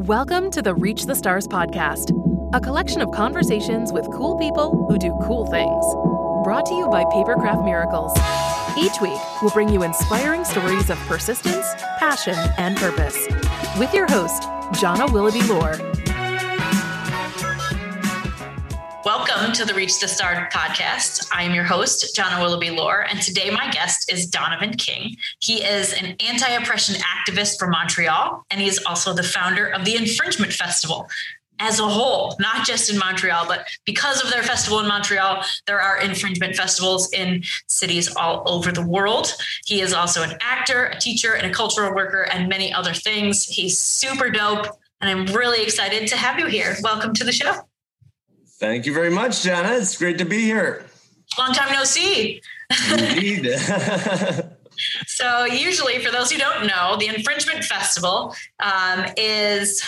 Welcome to the Reach the Stars podcast, a collection of conversations with cool people who do cool things. Brought to you by Papercraft Miracles. Each week, we'll bring you inspiring stories of persistence, passion, and purpose. With your host, Jana Willoughby Lore. Welcome to the Reach the Star podcast. I am your host, Jana Willoughby Lore, and today my guest is Donovan King. He is an anti oppression activist from Montreal, and he is also the founder of the Infringement Festival. As a whole, not just in Montreal, but because of their festival in Montreal, there are infringement festivals in cities all over the world. He is also an actor, a teacher, and a cultural worker, and many other things. He's super dope, and I'm really excited to have you here. Welcome to the show. Thank you very much, Jana. It's great to be here. Long time no see. Indeed. so, usually, for those who don't know, the Infringement Festival um, is.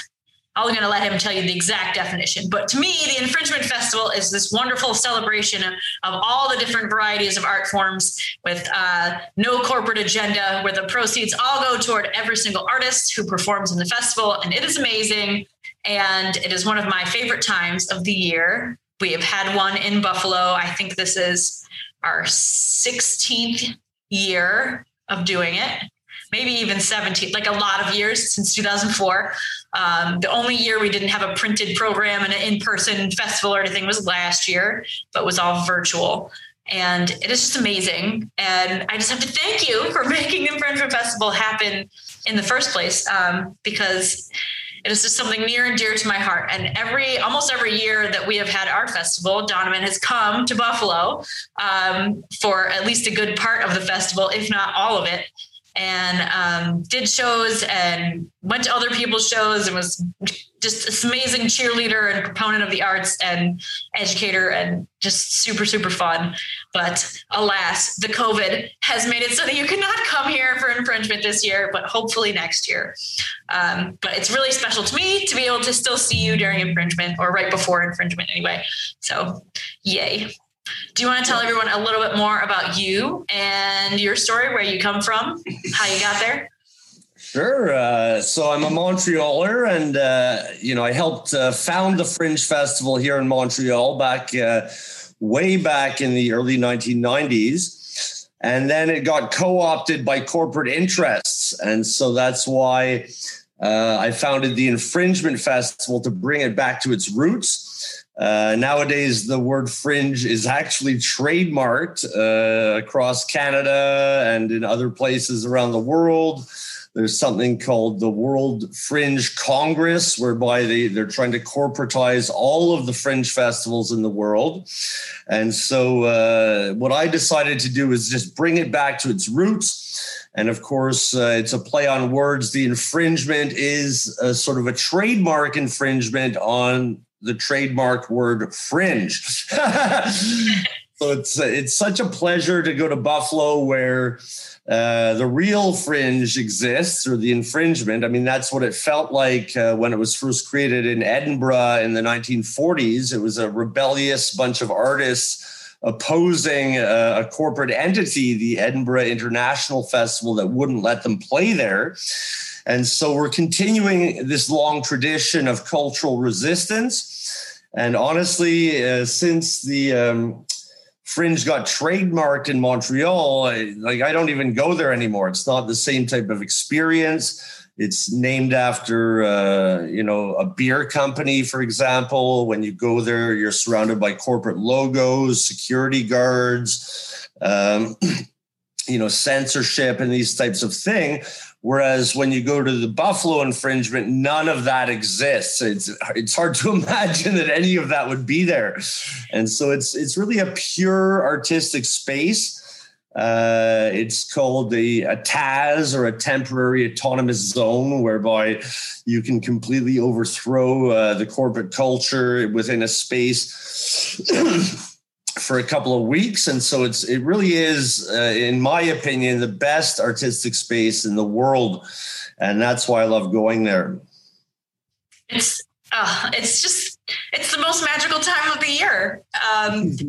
I'm going to let him tell you the exact definition. But to me, the Infringement Festival is this wonderful celebration of, of all the different varieties of art forms with uh, no corporate agenda, where the proceeds all go toward every single artist who performs in the festival. And it is amazing and it is one of my favorite times of the year. We have had one in Buffalo. I think this is our 16th year of doing it, maybe even 17, like a lot of years since 2004. Um, the only year we didn't have a printed program and an in person festival or anything was last year, but was all virtual. And it is just amazing. And I just have to thank you for making the Infringement Festival happen in the first place um, because it is just something near and dear to my heart. And every almost every year that we have had our festival, Donovan has come to Buffalo um, for at least a good part of the festival, if not all of it and um, did shows and went to other people's shows and was just this amazing cheerleader and proponent of the arts and educator and just super super fun. But alas the covid has made it so that you cannot come here for infringement this year but hopefully next year. Um, but it's really special to me to be able to still see you during infringement or right before infringement anyway. So yay do you want to tell everyone a little bit more about you and your story, where you come from, how you got there? Sure. Uh, so I'm a Montrealer, and uh, you know I helped uh, found the Fringe Festival here in Montreal back uh, way back in the early 1990s, and then it got co-opted by corporate interests, and so that's why uh, I founded the Infringement Festival to bring it back to its roots uh, nowadays, the word fringe is actually trademarked uh, across Canada and in other places around the world. There's something called the World Fringe Congress, whereby they, they're trying to corporatize all of the fringe festivals in the world. And so, uh, what I decided to do is just bring it back to its roots. And of course, uh, it's a play on words. The infringement is a sort of a trademark infringement on the trademark word fringe. so it's it's such a pleasure to go to Buffalo where uh, the real fringe exists or the infringement. I mean, that's what it felt like uh, when it was first created in Edinburgh in the 1940s. It was a rebellious bunch of artists opposing a, a corporate entity, the Edinburgh International Festival, that wouldn't let them play there. And so we're continuing this long tradition of cultural resistance. And honestly, uh, since the um, Fringe got trademarked in Montreal, I, like I don't even go there anymore. It's not the same type of experience. It's named after, uh, you know, a beer company, for example. When you go there, you're surrounded by corporate logos, security guards, um, you know, censorship, and these types of thing. Whereas when you go to the Buffalo infringement, none of that exists. It's it's hard to imagine that any of that would be there, and so it's it's really a pure artistic space. Uh, it's called the a TAZ or a temporary autonomous zone, whereby you can completely overthrow uh, the corporate culture within a space. for a couple of weeks. And so it's it really is uh, in my opinion the best artistic space in the world. And that's why i love going there. It's uh, it's just it's the most magical time of the year. Um,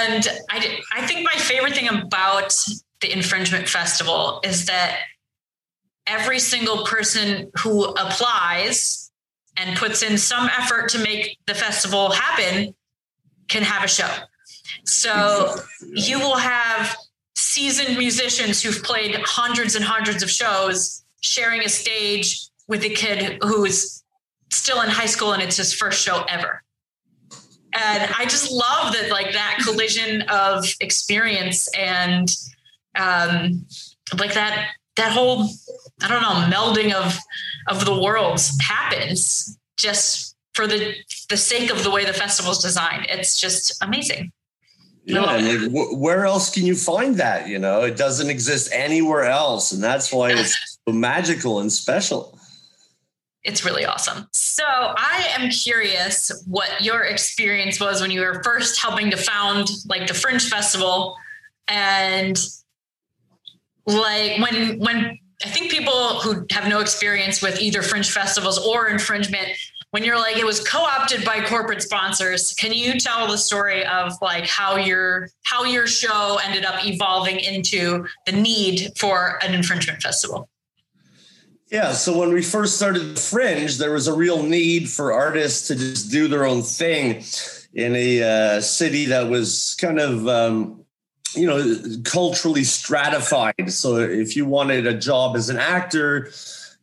and I, I think my favorite thing about the infringement festival is that every single person who applies and puts in some effort to make the festival happen can have a show. So you will have seasoned musicians who've played hundreds and hundreds of shows sharing a stage with a kid who's still in high school and it's his first show ever. And I just love that, like that collision of experience and um, like that that whole I don't know melding of of the worlds happens just for the the sake of the way the festival's designed. It's just amazing. Yeah, and where else can you find that? You know, it doesn't exist anywhere else, and that's why it's so magical and special. It's really awesome. So, I am curious what your experience was when you were first helping to found like the Fringe Festival, and like when when I think people who have no experience with either fringe festivals or infringement, when you're like it was co-opted by corporate sponsors, can you tell the story of like how your how your show ended up evolving into the need for an infringement festival? Yeah, so when we first started Fringe, there was a real need for artists to just do their own thing in a uh, city that was kind of um, you know culturally stratified so if you wanted a job as an actor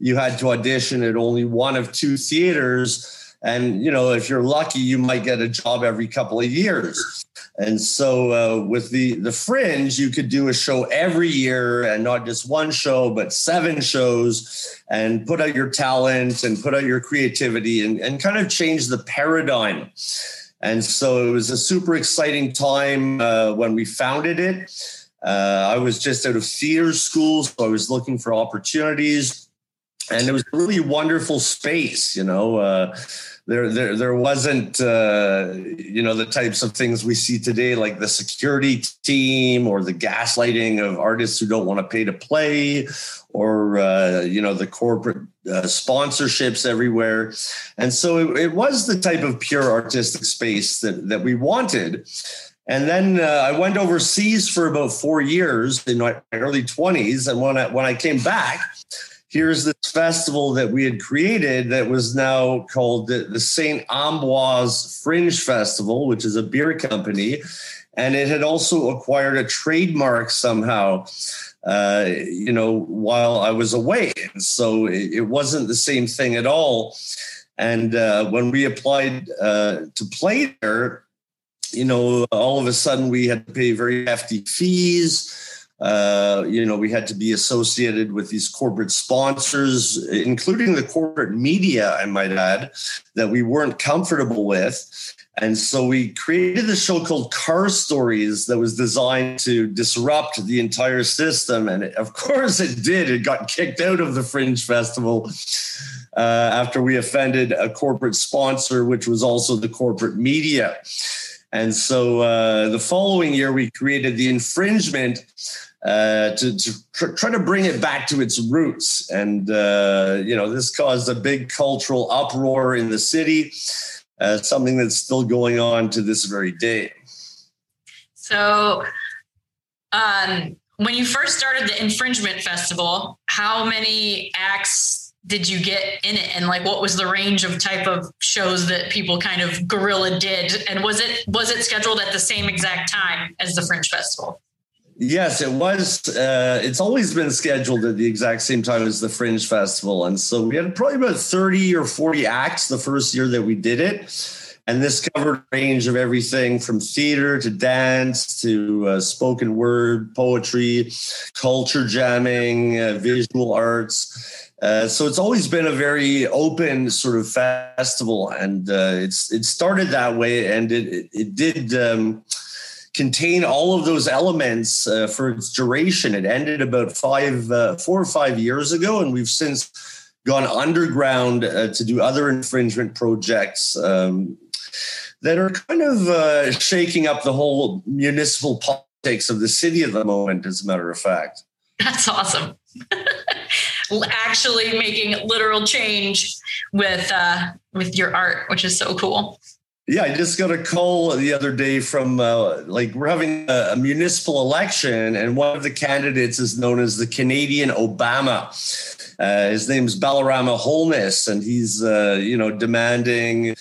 you had to audition at only one of two theaters and you know if you're lucky you might get a job every couple of years and so uh, with the the fringe you could do a show every year and not just one show but seven shows and put out your talent and put out your creativity and, and kind of change the paradigm and so it was a super exciting time uh, when we founded it. Uh, I was just out of theater school, so I was looking for opportunities. And it was a really wonderful space, you know. Uh, there, there, there wasn't, uh, you know, the types of things we see today, like the security team or the gaslighting of artists who don't want to pay to play, or uh, you know, the corporate uh, sponsorships everywhere. And so it, it, was the type of pure artistic space that that we wanted. And then uh, I went overseas for about four years in my early 20s. And when I, when I came back, here's this festival that we had created that was now called the, the St. Ambroise Fringe Festival, which is a beer company. And it had also acquired a trademark somehow, uh, you know, while I was away. So it, it wasn't the same thing at all. And uh, when we applied uh, to play there, you know, all of a sudden we had to pay very hefty fees uh, you know, we had to be associated with these corporate sponsors, including the corporate media, I might add, that we weren't comfortable with. And so we created a show called Car Stories that was designed to disrupt the entire system. And it, of course it did. It got kicked out of the Fringe Festival uh, after we offended a corporate sponsor, which was also the corporate media. And so uh, the following year, we created the infringement uh, to, to tr- try to bring it back to its roots. And, uh, you know, this caused a big cultural uproar in the city, uh, something that's still going on to this very day. So, um, when you first started the infringement festival, how many acts did you get in it and like what was the range of type of shows that people kind of guerrilla did and was it was it scheduled at the same exact time as the fringe festival Yes, it was. Uh, it's always been scheduled at the exact same time as the Fringe Festival. And so we had probably about 30 or 40 acts the first year that we did it. And this covered a range of everything from theater to dance to uh, spoken word, poetry, culture jamming, uh, visual arts. Uh, so it's always been a very open sort of festival, and uh, it's it started that way, and it it, it did um, contain all of those elements uh, for its duration. It ended about five, uh, four or five years ago, and we've since gone underground uh, to do other infringement projects um, that are kind of uh, shaking up the whole municipal politics of the city at the moment. As a matter of fact, that's awesome. Actually, making literal change with uh, with your art, which is so cool. Yeah, I just got a call the other day from uh, like we're having a, a, municipal election, and one of the candidates is known as the Canadian Obama. Uh, his name's Balarama Holness, and he's uh, you know demanding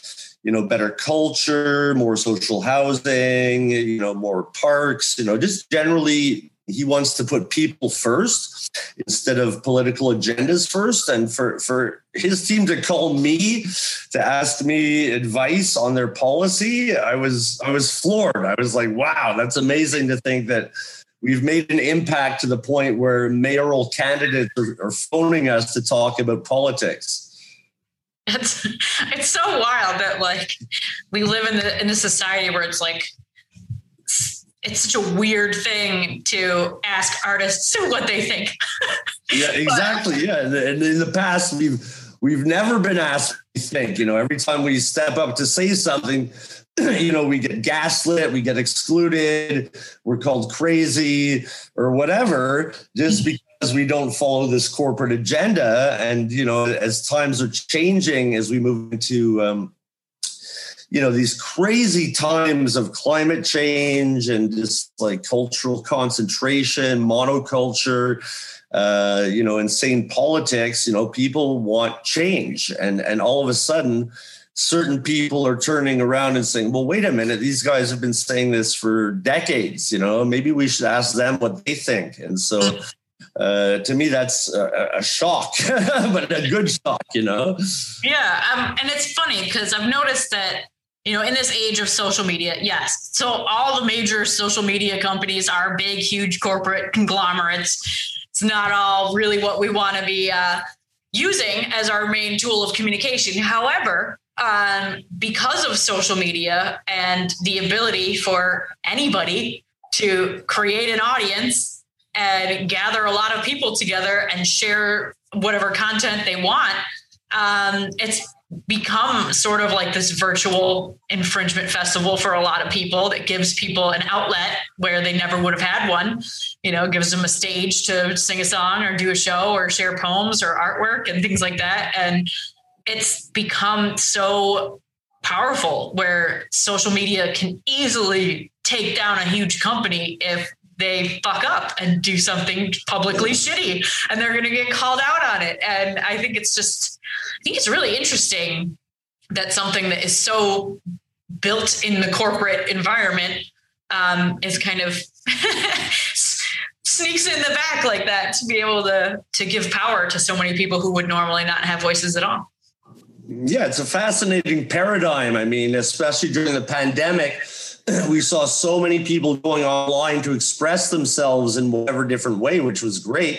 you know better culture, more social housing, you know more parks, you know just generally he wants to put people first instead of political agendas first. And for, for his team to call me to ask me advice on their policy, I was I was floored. I was like, wow, that's amazing to think that we've made an impact to the point where mayoral candidates are, are phoning us to talk about politics. It's it's so wild that like we live in the in a society where it's like it's such a weird thing to ask artists what they think. yeah, exactly. yeah, and in the past we've we've never been asked to think. You know, every time we step up to say something, you know, we get gaslit, we get excluded, we're called crazy or whatever, just mm-hmm. because we don't follow this corporate agenda. And you know, as times are changing, as we move into um, you know these crazy times of climate change and just like cultural concentration monoculture uh, you know insane politics you know people want change and and all of a sudden certain people are turning around and saying well wait a minute these guys have been saying this for decades you know maybe we should ask them what they think and so uh, to me, that's a, a shock, but a good shock, you know? Yeah. Um, and it's funny because I've noticed that you know, in this age of social media, yes. So all the major social media companies are big, huge corporate conglomerates. It's not all really what we want to be uh, using as our main tool of communication. However, um, because of social media and the ability for anybody to create an audience and gather a lot of people together and share whatever content they want, um, it's become sort of like this virtual infringement festival for a lot of people that gives people an outlet where they never would have had one you know gives them a stage to sing a song or do a show or share poems or artwork and things like that. And it's become so powerful where social media can easily take down a huge company if they fuck up and do something publicly shitty and they're going to get called out on it. And i think it's just think it's really interesting that something that is so built in the corporate environment um, is kind of sneaks in the back like that to be able to to give power to so many people who would normally not have voices at all. Yeah, it's a fascinating paradigm. I mean, especially during the pandemic, we saw so many people going online to express themselves in whatever different way, which was great.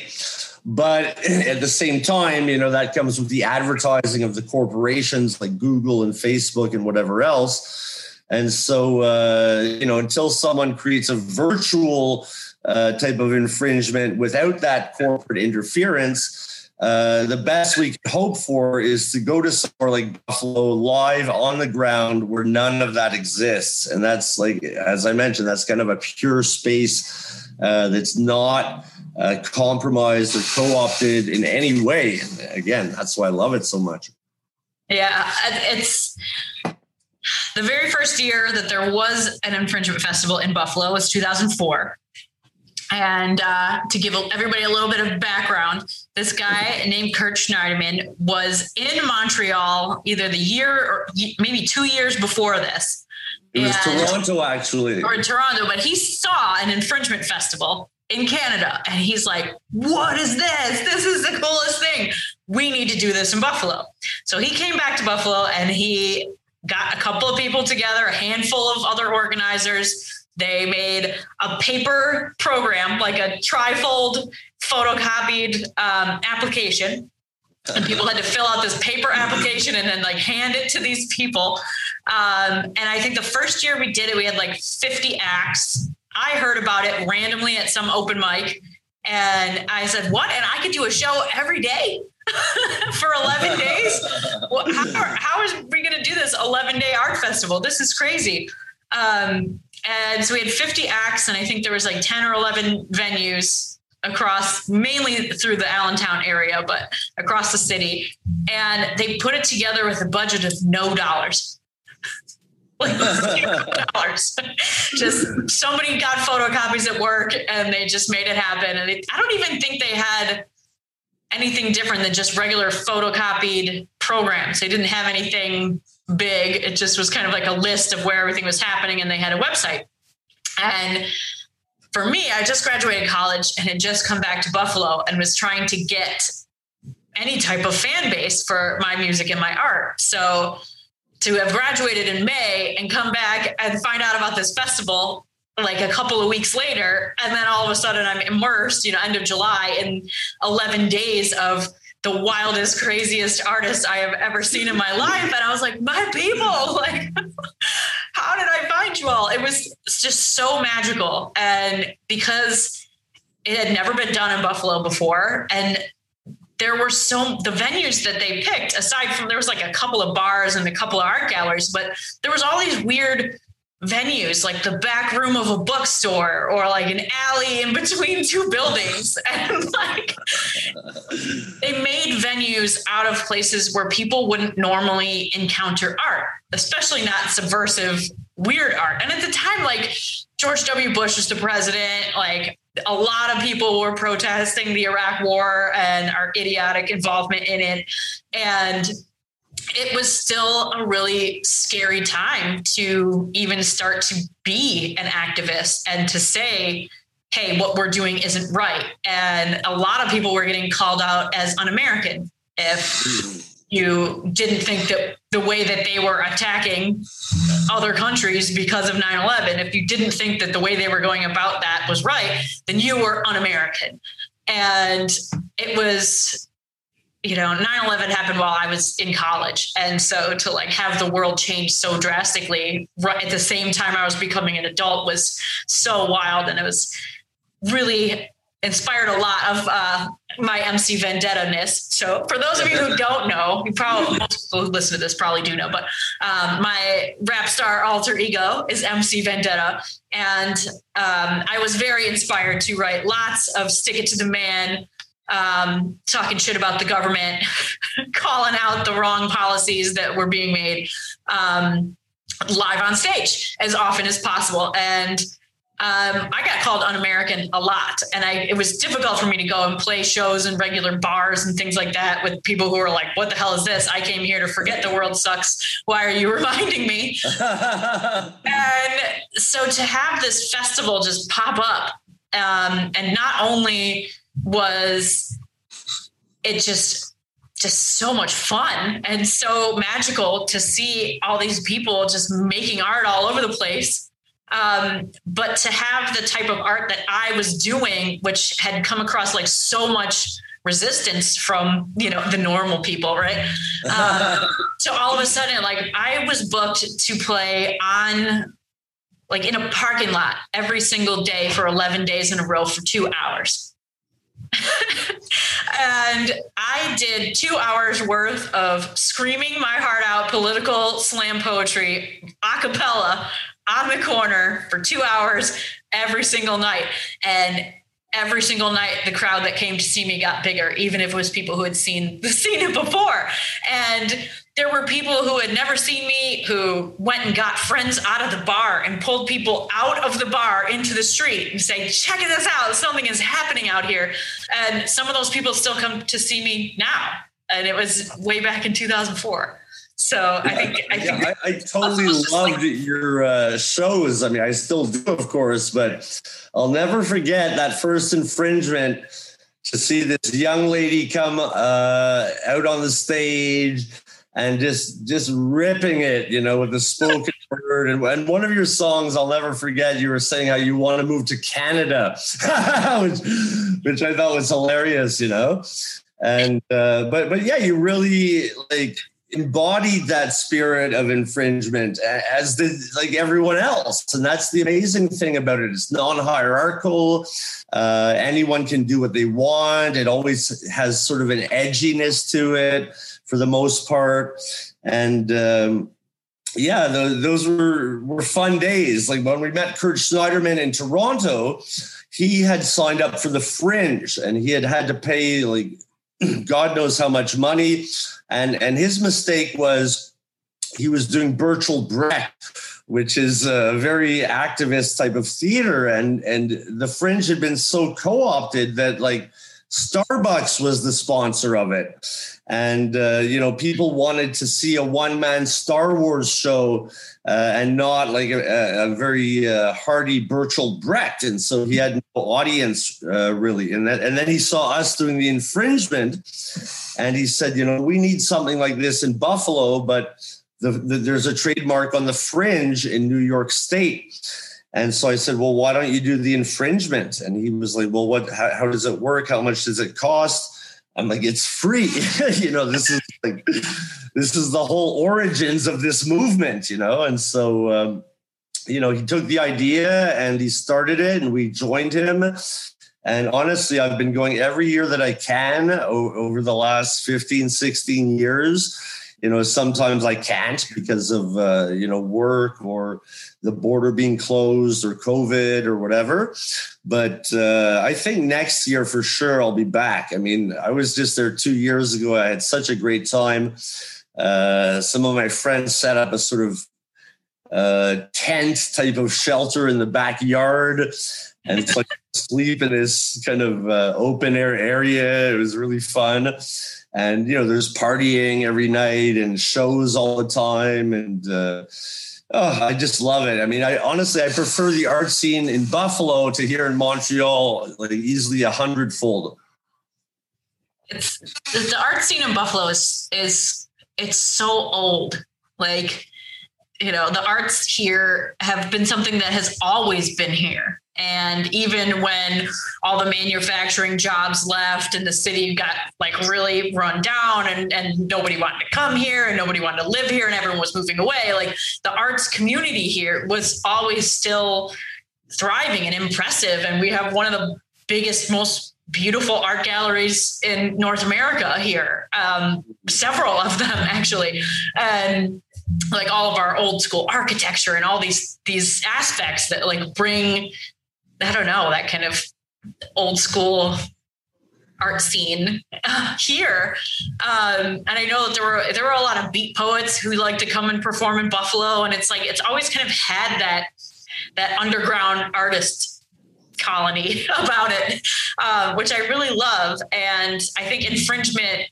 But at the same time, you know, that comes with the advertising of the corporations like Google and Facebook and whatever else. And so, uh, you know, until someone creates a virtual uh, type of infringement without that corporate interference, uh, the best we can hope for is to go to somewhere like Buffalo live on the ground where none of that exists. And that's like, as I mentioned, that's kind of a pure space uh, that's not uh, compromised or co-opted in any way. And again, that's why I love it so much. Yeah, it's the very first year that there was an infringement festival in Buffalo was 2004. And uh, to give everybody a little bit of background, this guy named Kurt Schneiderman was in Montreal either the year or maybe two years before this. It was and, Toronto, actually. Or in Toronto, but he saw an infringement festival in Canada. And he's like, what is this? This is the coolest thing. We need to do this in Buffalo. So he came back to Buffalo and he got a couple of people together, a handful of other organizers. They made a paper program, like a trifold photocopied um, application. And people had to fill out this paper application and then like hand it to these people. Um, and I think the first year we did it, we had like 50 acts I heard about it randomly at some open mic. And I said, What? And I could do a show every day for 11 days? Well, how, how are we going to do this 11 day art festival? This is crazy. Um, and so we had 50 acts, and I think there was like 10 or 11 venues across mainly through the Allentown area, but across the city. And they put it together with a budget of no dollars. Like dollars. just somebody got photocopies at work and they just made it happen. And it, I don't even think they had anything different than just regular photocopied programs. They didn't have anything big. It just was kind of like a list of where everything was happening, and they had a website. And for me, I just graduated college and had just come back to Buffalo and was trying to get any type of fan base for my music and my art. So to have graduated in May and come back and find out about this festival like a couple of weeks later and then all of a sudden i'm immersed you know end of july in 11 days of the wildest craziest artist i have ever seen in my life. And i was like my people like how did i find you all? It was just so magical. And because it had never been done in buffalo before and there were so the venues that they picked aside from there was like a couple of bars and a couple of art galleries but there was all these weird venues like the back room of a bookstore or like an alley in between two buildings. And like they made venues out of places where people wouldn't normally encounter art especially not subversive weird art. And at the time like george w. Bush was the president like a lot of people were protesting the iraq war and our idiotic involvement in it and it was still a really scary time to even start to be an activist and to say, hey, what we're doing isn't right. And a lot of people were getting called out as un American if hmm. you didn't think that the way that they were attacking other countries because of 9 11, if you didn't think that the way they were going about that was right, then you were un American. And it was you know 9-11 happened while i was in college. And so to like have the world change so drastically right at the same time i was becoming an adult was so wild. And it was really inspired a lot of uh, my MC Vendetta-ness. So for those of you who don't know, you probably most people who listen to this probably do know, but um, my rap star alter ego is MC Vendetta. And um, I was very inspired to write lots of stick it to the man, um, talking shit about the government, calling out the wrong policies that were being made um, live on stage as often as possible. And um, I got called un-American a lot, and I it was difficult for me to go and play shows in regular bars and things like that with people who were like, "What the hell is this? I came here to forget the world sucks. Why are you reminding me?" and so to have this festival just pop up, um, and not only was it just just so much fun and so magical to see all these people just making art all over the place um, but to have the type of art that i was doing which had come across like so much resistance from you know the normal people right? Um, so all of a sudden like i was booked to play on like in a parking lot every single day for 11 days in a row for two hours. And I did two hours worth of screaming my heart out political slam poetry a cappella on the corner for two hours every single night. And every single night the crowd that came to see me got bigger, even if it was people who had seen seen it before. And there were people who had never seen me who went and got friends out of the bar and pulled people out of the bar into the street and say, check this out. Something is happening out here. And some of those people still come to see me now. And it was way back in 2004. So I think I, think I, I totally loved like, your uh, shows. I mean, I still do, of course, but I'll never forget that first infringement to see this young lady come uh, out on the stage and just just ripping it, you know, with the spoken word. And, and one of your songs, I'll never forget. You were saying how you want to move to Canada, which, which I thought was hilarious, you know. And uh, but but yeah, you really like embodied that spirit of infringement as the like everyone else and that's the amazing thing about it it's non-hierarchical uh, anyone can do what they want it always has sort of an edginess to it for the most part. And um, yeah, the, those were were fun days. Like when we met Kurt Schneiderman in Toronto, he had signed up for the Fringe, and he had had to pay like God knows how much money. And and his mistake was he was doing Bertolt Brecht, which is a very activist type of theater. And and the Fringe had been so co-opted that like Starbucks was the sponsor of it. And, uh, you know, people wanted to see a one man Star Wars show uh, and not like a, a very uh, hardy Bertolt Brecht. And so he had no audience uh, really. And, that, and then he saw us doing the infringement and he said, you know, we need something like this in Buffalo, but the, the, there's a trademark on the fringe in New York State. And so I said, well, why don't you do the infringement? And he was like, well, what, how, how does it work? How much does it cost? I'm like, it's free. you know, this is like, this is the whole origins of this movement, you know? And so, um, you know, he took the idea and he started it and we joined him. And honestly, I've been going every year that I can over the last 15, 16 years you know sometimes i can't because of uh, you know work or the border being closed or covid or whatever. But uh, i think next year for sure i'll be back. I mean i was just there two years ago. I had such a great time. Uh, some of my friends set up a sort of uh, tent type of shelter in the backyard and sleep in this kind of uh, open air area. It was really fun and you know there's partying every night and shows all the time. And uh, oh, i just love it. I mean i honestly i prefer the art scene in buffalo to here in montreal like easily a hundredfold. It's the art scene in buffalo is is it's so old. Like you know the arts here have been something that has always been here and even when all the manufacturing jobs left and the city got like really run down and, and nobody wanted to come here and nobody wanted to live here and everyone was moving away, like the arts community here was always still thriving and impressive. And we have one of the biggest, most beautiful art galleries in North America here, um, several of them actually. And like all of our old school architecture and all these these aspects that like bring I don't know, that kind of old school art scene here. Um, and I know that there were there were a lot of beat poets who like to come and perform in Buffalo, and it's like it's always kind of had that that underground artist colony about it, uh, which I really love. And I think infringement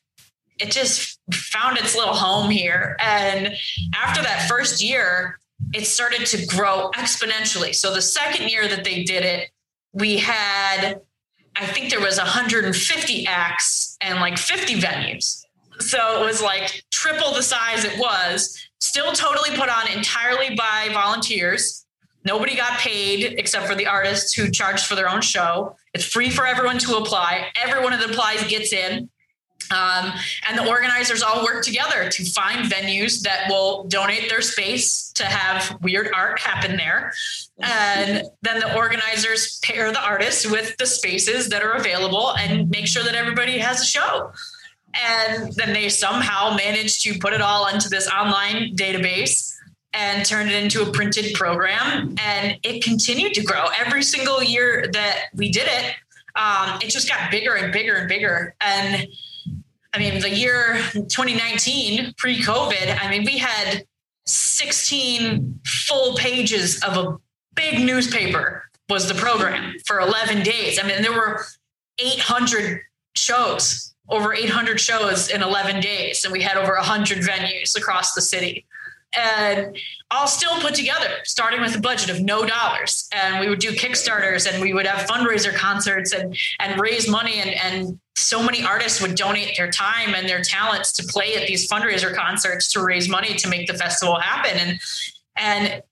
it just found its little home here. And after that first year, it started to grow exponentially. So the second year that they did it, we had, I think there was 150 acts and like 50 venues. So it was like triple the size it was, still totally put on entirely by volunteers. Nobody got paid except for the artists who charged for their own show. It's free for everyone to apply. Everyone that applies gets in. Um, and the organizers all work together to find venues that will donate their space to have weird art happen there. And then the organizers pair the artists with the spaces that are available and make sure that everybody has a show. And then they somehow manage to put it all into this online database and turn it into a printed program. And it continued to grow every single year that we did it. Um, it just got bigger and bigger and bigger. And I mean, the year 2019, pre COVID, I mean, we had 16 full pages of a big newspaper was the program for 11 days. I mean, there were 800 shows, over 800 shows in 11 days, and we had over 100 venues across the city and all still put together, starting with a budget of no dollars. And we would do Kickstarters and we would have fundraiser concerts and and raise money and and so many artists would donate their time and their talents to play at these fundraiser concerts to raise money to make the festival happen. And and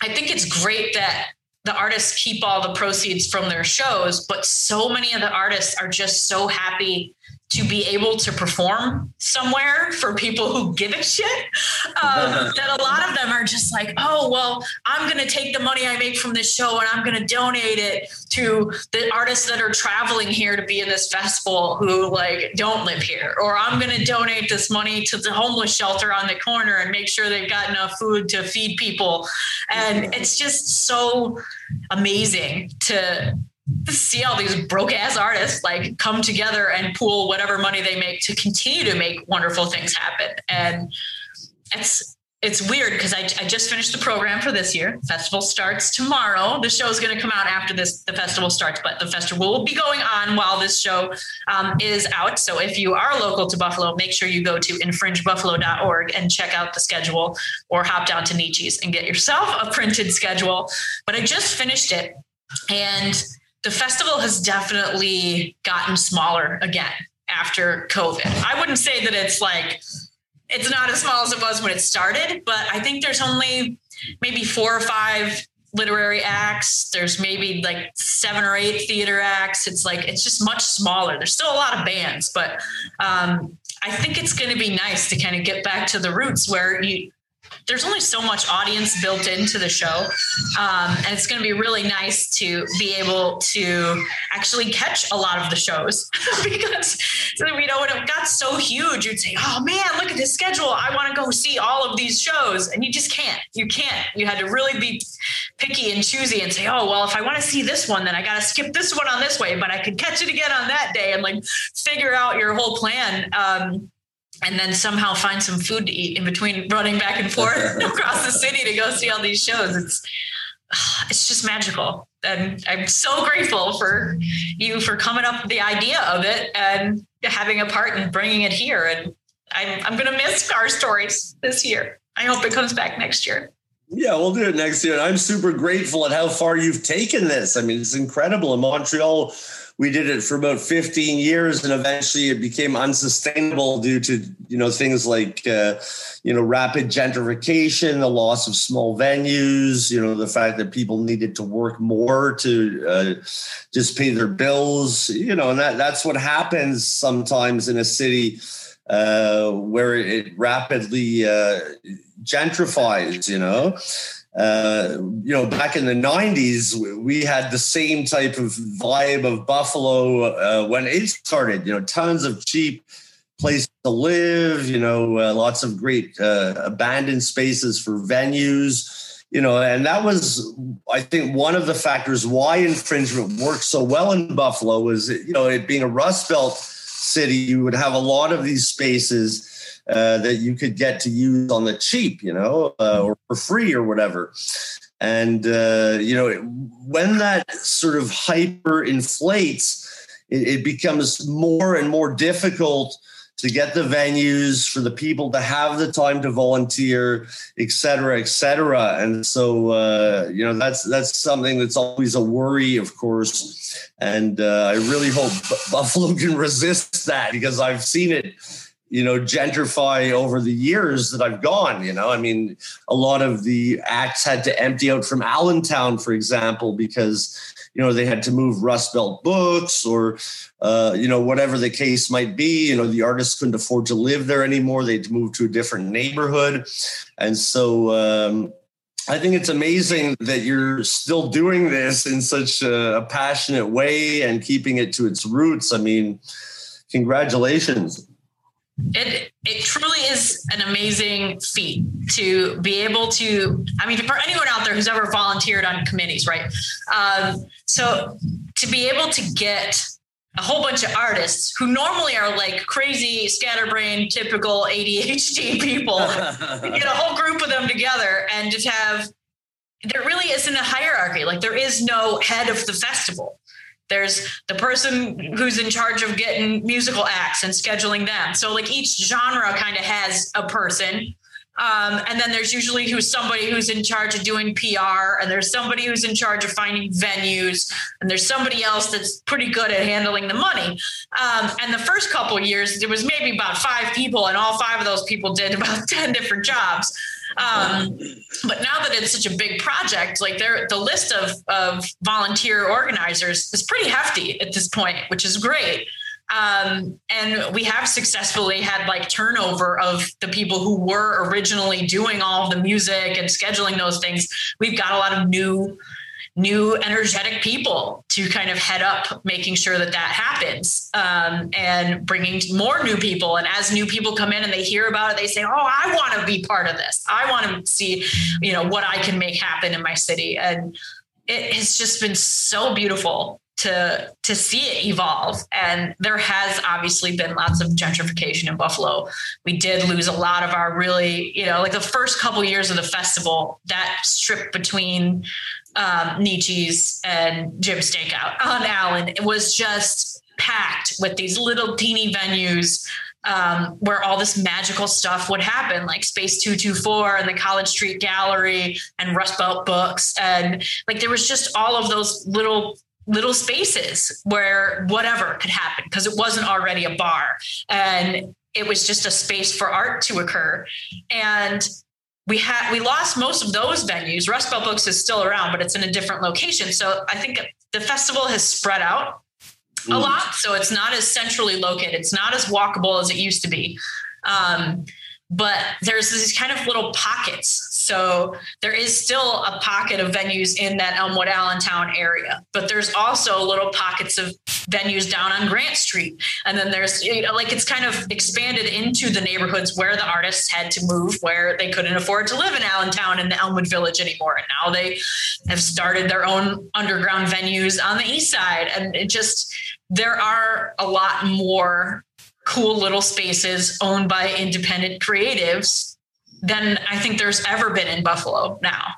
I think it's great that the artists keep all the proceeds from their shows, but so many of the artists are just so happy to be able to perform somewhere for people who give a shit. Um, that a lot of them are just like, oh, well, I'm going to take the money I make from this show and I'm going to donate it to the artists that are traveling here to be in this festival who like don't live here. Or I'm going to donate this money to the homeless shelter on the corner and make sure they've got enough food to feed people. And it's just so amazing to see all these broke ass artists like come together and pool whatever money they make to continue to make wonderful things happen. And it's it's weird because I, I just finished the program for this year. Festival starts tomorrow. The show is going to come out after this. The festival starts, but the festival will be going on while this show um, is out. So if you are local to Buffalo, make sure you go to infringebuffalo.org and check out the schedule, or hop down to Nietzsche's and get yourself a printed schedule. But I just finished it, and the festival has definitely gotten smaller again after COVID. I wouldn't say that it's like it's not as small as it was when it started, but I think there's only maybe four or five literary acts. There's maybe like seven or eight theater acts. It's like it's just much smaller. There's still a lot of bands, but um, I think it's going to be nice to kind of get back to the roots where you there's only so much audience built into the show. Um, and it's going to be really nice to be able to actually catch a lot of the shows because, you know, when it got so huge, you'd say, oh man, look at this schedule. I want to go see all of these shows. And you just can't. You can't. You had to really be picky and choosy and say, oh, well, if I want to see this one, then I got to skip this one on this way, but I could catch it again on that day and like figure out your whole plan. Um, and then somehow find some food to eat in between running back and forth across the city to go see all these shows. It's it's just magical. And I'm so grateful for you for coming up with the idea of it and having a part in bringing it here. And I'm, I'm going to miss Car Stories this year. I hope it comes back next year. Yeah, we'll do it next year. I'm super grateful at how far you've taken this. I mean, it's incredible. In Montreal, we did it for about 15 years and eventually it became unsustainable due to you know things like uh, you know rapid gentrification the loss of small venues you know the fact that people needed to work more to uh, just pay their bills you know and that that's what happens sometimes in a city uh, where it rapidly uh, gentrifies you know uh, you know, back in the 90s, we had the same type of vibe of Buffalo uh, when it started, you know, tons of cheap places to live, you know, uh, lots of great uh, abandoned spaces for venues, you know, and that was, I think, one of the factors why infringement worked so well in Buffalo was, you know, it being a Rust Belt city, you would have a lot of these spaces uh, that you could get to use on the cheap, you know, uh, or for free or whatever. And, uh, you know, when that sort of hyper inflates, it, it, becomes more and more difficult to get the venues for the people to have the time to volunteer, et cetera, et cetera. And so, uh, you know, that's that's something that's always a worry, of course. And uh, I really hope Buffalo can resist that because I've seen it you know, gentrify over the years that I've gone. You know, I mean, a lot of the acts had to empty out from Allentown, for example, because you know they had to move Rust Belt books or uh, you know whatever the case might be. You know, the artists couldn't afford to live there anymore; they had to move to a different neighborhood, and so. Um, I think it's amazing that you're still doing this in such a, a passionate way and keeping it to its roots. I mean, congratulations it it truly is an amazing feat to be able to i mean for anyone out there who's ever volunteered on committees right? Um, so to be able to get a whole bunch of artists who normally are like crazy scatterbrain typical adhd people get a whole group of them together and just have there really isn't a hierarchy. Like there is no head of the festival there's the person who's in charge of getting musical acts and scheduling them. So like each genre kind of has a person. Um, and then there's usually who's somebody who's in charge of doing PR, and there's somebody who's in charge of finding venues, and there's somebody else that's pretty good at handling the money. Um, and the first couple years, there was maybe about five people, and all five of those people did about ten different jobs. Um, but now that it's such a big project, like there, the list of of volunteer organizers is pretty hefty at this point, which is great. Um, and we have successfully had like turnover of the people who were originally doing all of the music and scheduling those things. We've got a lot of new new energetic people to kind of head up making sure that that happens um, and bringing more new people. And as new people come in and they hear about it they say oh i want to be part of this. I want to see you know what i can make happen in my city. And it has just been so beautiful to to see it evolve. And there has obviously been lots of gentrification in buffalo. We did lose a lot of our really you know like the first couple years of the festival that strip between um, Nietzsche's and Jim Steakout on Allen. It was just packed with these little teeny venues um, where all this magical stuff would happen, like Space 224 and the College Street Gallery and Rust Belt Books. And like there was just all of those little little spaces where whatever could happen because it wasn't already a bar. And it was just a space for art to occur. And we had we lost most of those venues rust belt books is still around but it's in a different location so i think the festival has spread out a mm. lot so it's not as centrally located it's not as walkable as it used to be um, but there's these kind of little pockets. So there is still a pocket of venues in that Elmwood Allentown area, but there's also little pockets of venues down on Grant Street. And then there's, you know, like it's kind of expanded into the neighborhoods where the artists had to move, where they couldn't afford to live in Allentown and the Elmwood Village anymore. And now they have started their own underground venues on the east side. And it just, there are a lot more cool little spaces owned by independent creatives than I think there's ever been in Buffalo now.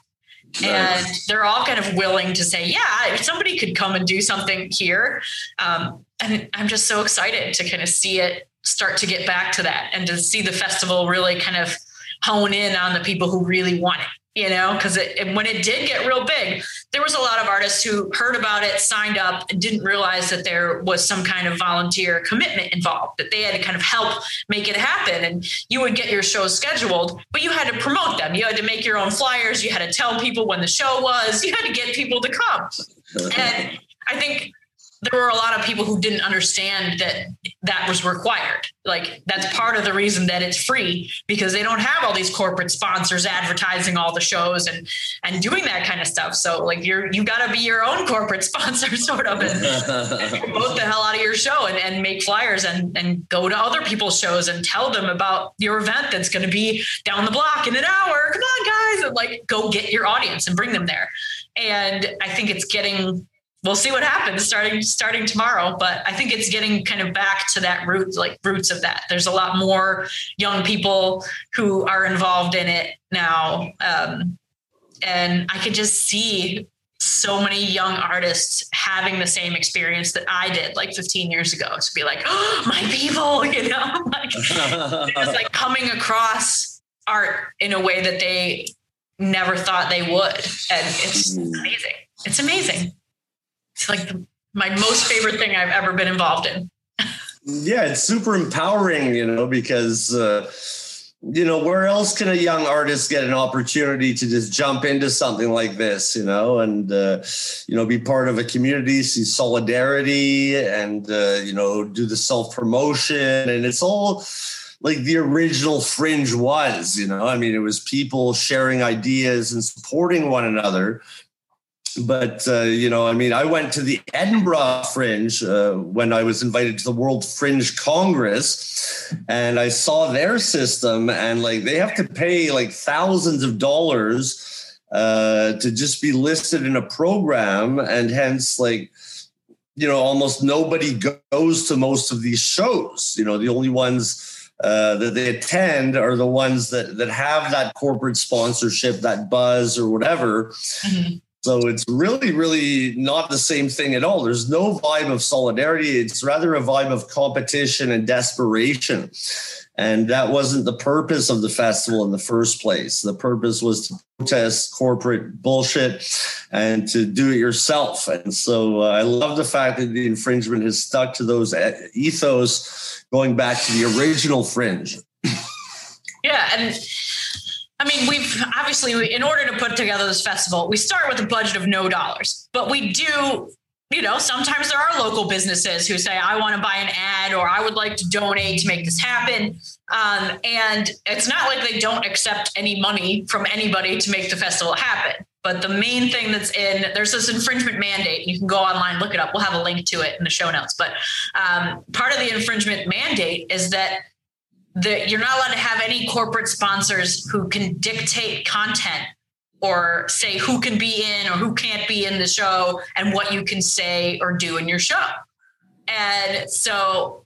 Nice. And they're all kind of willing to say, yeah, somebody could come and do something here. Um, and I'm just so excited to kind of see it start to get back to that and to see the festival really kind of hone in on the people who really want it you know, because when it did get real big, there was a lot of artists who heard about it, signed up, and didn't realize that there was some kind of volunteer commitment involved, that they had to kind of help make it happen. And you would get your shows scheduled, but you had to promote them. You had to make your own flyers. You had to tell people when the show was. You had to get people to come. And I think there were a lot of people who didn't understand that that was required. Like that's part of the reason that it's free because they don't have all these corporate sponsors advertising all the shows and and doing that kind of stuff. So like you're you got to be your own corporate sponsor sort of and, and promote the hell out of your show and, and make flyers and and go to other people's shows and tell them about your event that's going to be down the block in an hour. Come on guys and like go get your audience and bring them there. And I think it's getting we'll see what happens starting starting tomorrow but i think it's getting kind of back to that root like roots of that there's a lot more young people who are involved in it now um, and i could just see so many young artists having the same experience that I did like 15 years ago to be like, oh, my people, you know, like just like coming across art in a way that they never thought they would. And it's mm. amazing. It's amazing it's like the, my most favorite thing I've ever been involved in. yeah, it's super empowering, you know, because uh, you know where else can a young artist get an opportunity to just jump into something like this, you know, and uh, you know be part of a community, see solidarity, and uh, you know do the self promotion, and it's all like the original fringe was you know? I mean it was people sharing ideas and supporting one another but uh, you know, I mean, I went to the Edinburgh Fringe uh, when I was invited to the World Fringe Congress, and I saw their system, and like they have to pay like thousands of dollars uh, to just be listed in a program, and hence like you know, almost nobody goes to most of these shows. You know, the only ones. Uh, that they attend are the ones that that have that corporate sponsorship, that buzz or whatever. Mm-hmm. So it's really, really not the same thing at all. There's no vibe of solidarity. It's rather a vibe of competition and desperation. And that wasn't the purpose of the festival in the first place. The purpose was to protest corporate bullshit and to do it yourself. And so uh, I love the fact that the infringement has stuck to those ethos going back to the original fringe. Yeah. And I mean, we've obviously, in order to put together this festival, we start with a budget of no dollars, but we do, you know, sometimes there are local businesses who say, I want to buy an ad or I would like to donate to make this happen. Um, and it's not like they don't accept any money from anybody to make the festival happen. But the main thing that's in there's this infringement mandate. You can go online, look it up. We'll have a link to it in the show notes. But um, part of the infringement mandate is that that you're not allowed to have any corporate sponsors who can dictate content or say who can be in or who can't be in the show and what you can say or do in your show. And so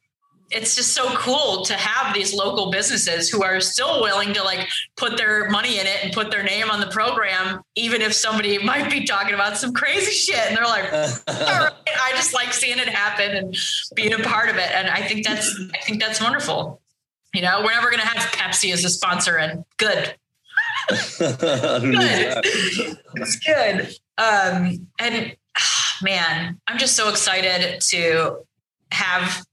it's just so cool to have these local businesses who are still willing to like put their money in it and put their name on the program, even if somebody might be talking about some crazy shit. And they're like, I just like seeing it happen and being a part of it. And I think that's, I think that's wonderful. You know, we're never going to have Pepsi as a sponsor and good. good. It's good. Um, and man, I'm just so excited to have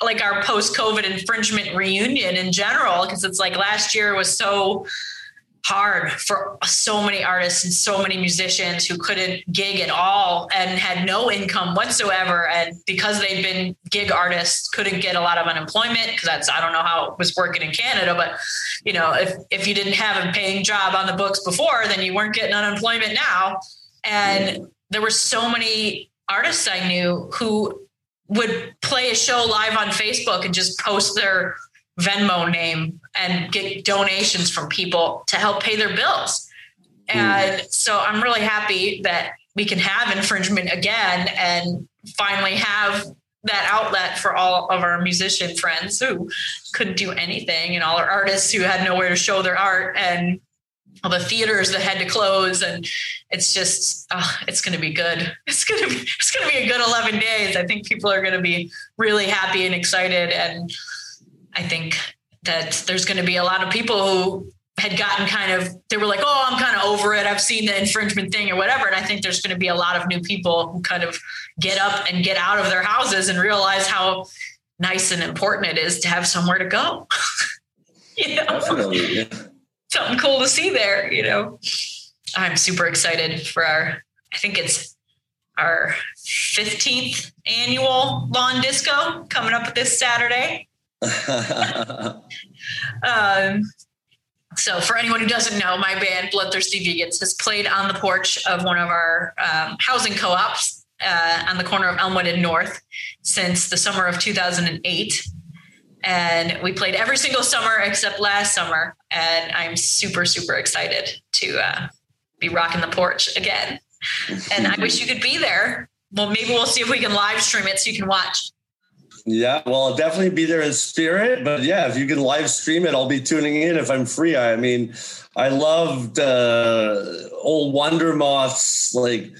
like our post COVID infringement reunion in general, because it's like last year was so hard for so many artists and so many musicians who couldn't gig at all and had no income whatsoever. And because they'd been gig artists couldn't get a lot of unemployment because that's i don't know how it was working in canada but you know if if you didn't have a paying job on the books before then you weren't getting unemployment now. And there were so many artists i knew who would play a show live on Facebook and just post their Venmo name and get donations from people to help pay their bills. And mm. so I'm really happy that we can have infringement again and finally have that outlet for all of our musician friends who couldn't do anything and all our artists who had nowhere to show their art and all the theaters that had to close and it's just oh, it's going to be good it's going to be it's going to be a good 11 days i think people are going to be really happy and excited and i think that there's going to be a lot of people who had gotten kind of they were like oh i'm kind of over it i've seen the infringement thing or whatever and i think there's going to be a lot of new people who kind of get up and get out of their houses and realize how nice and important it is to have somewhere to go you know? Definitely, yeah something cool to see there, you know. I'm super excited for our, I think it's our 15th annual lawn disco coming up this Saturday. Um, so, for anyone who doesn't know, my band Bloodthirsty Vegans has played on the porch of one of our um, housing co ops uh, on the corner of Elmwood and North since the summer of 2008 and we played every single summer except last summer. And i'm super super excited to uh, be rocking the porch again. And i wish you could be there. Well maybe we'll see if we can live stream it so you can watch yeah well i'll definitely be there in spirit but yeah if you can live stream it i'll be tuning in if i'm free i mean i loved uh, old Wondermoth's like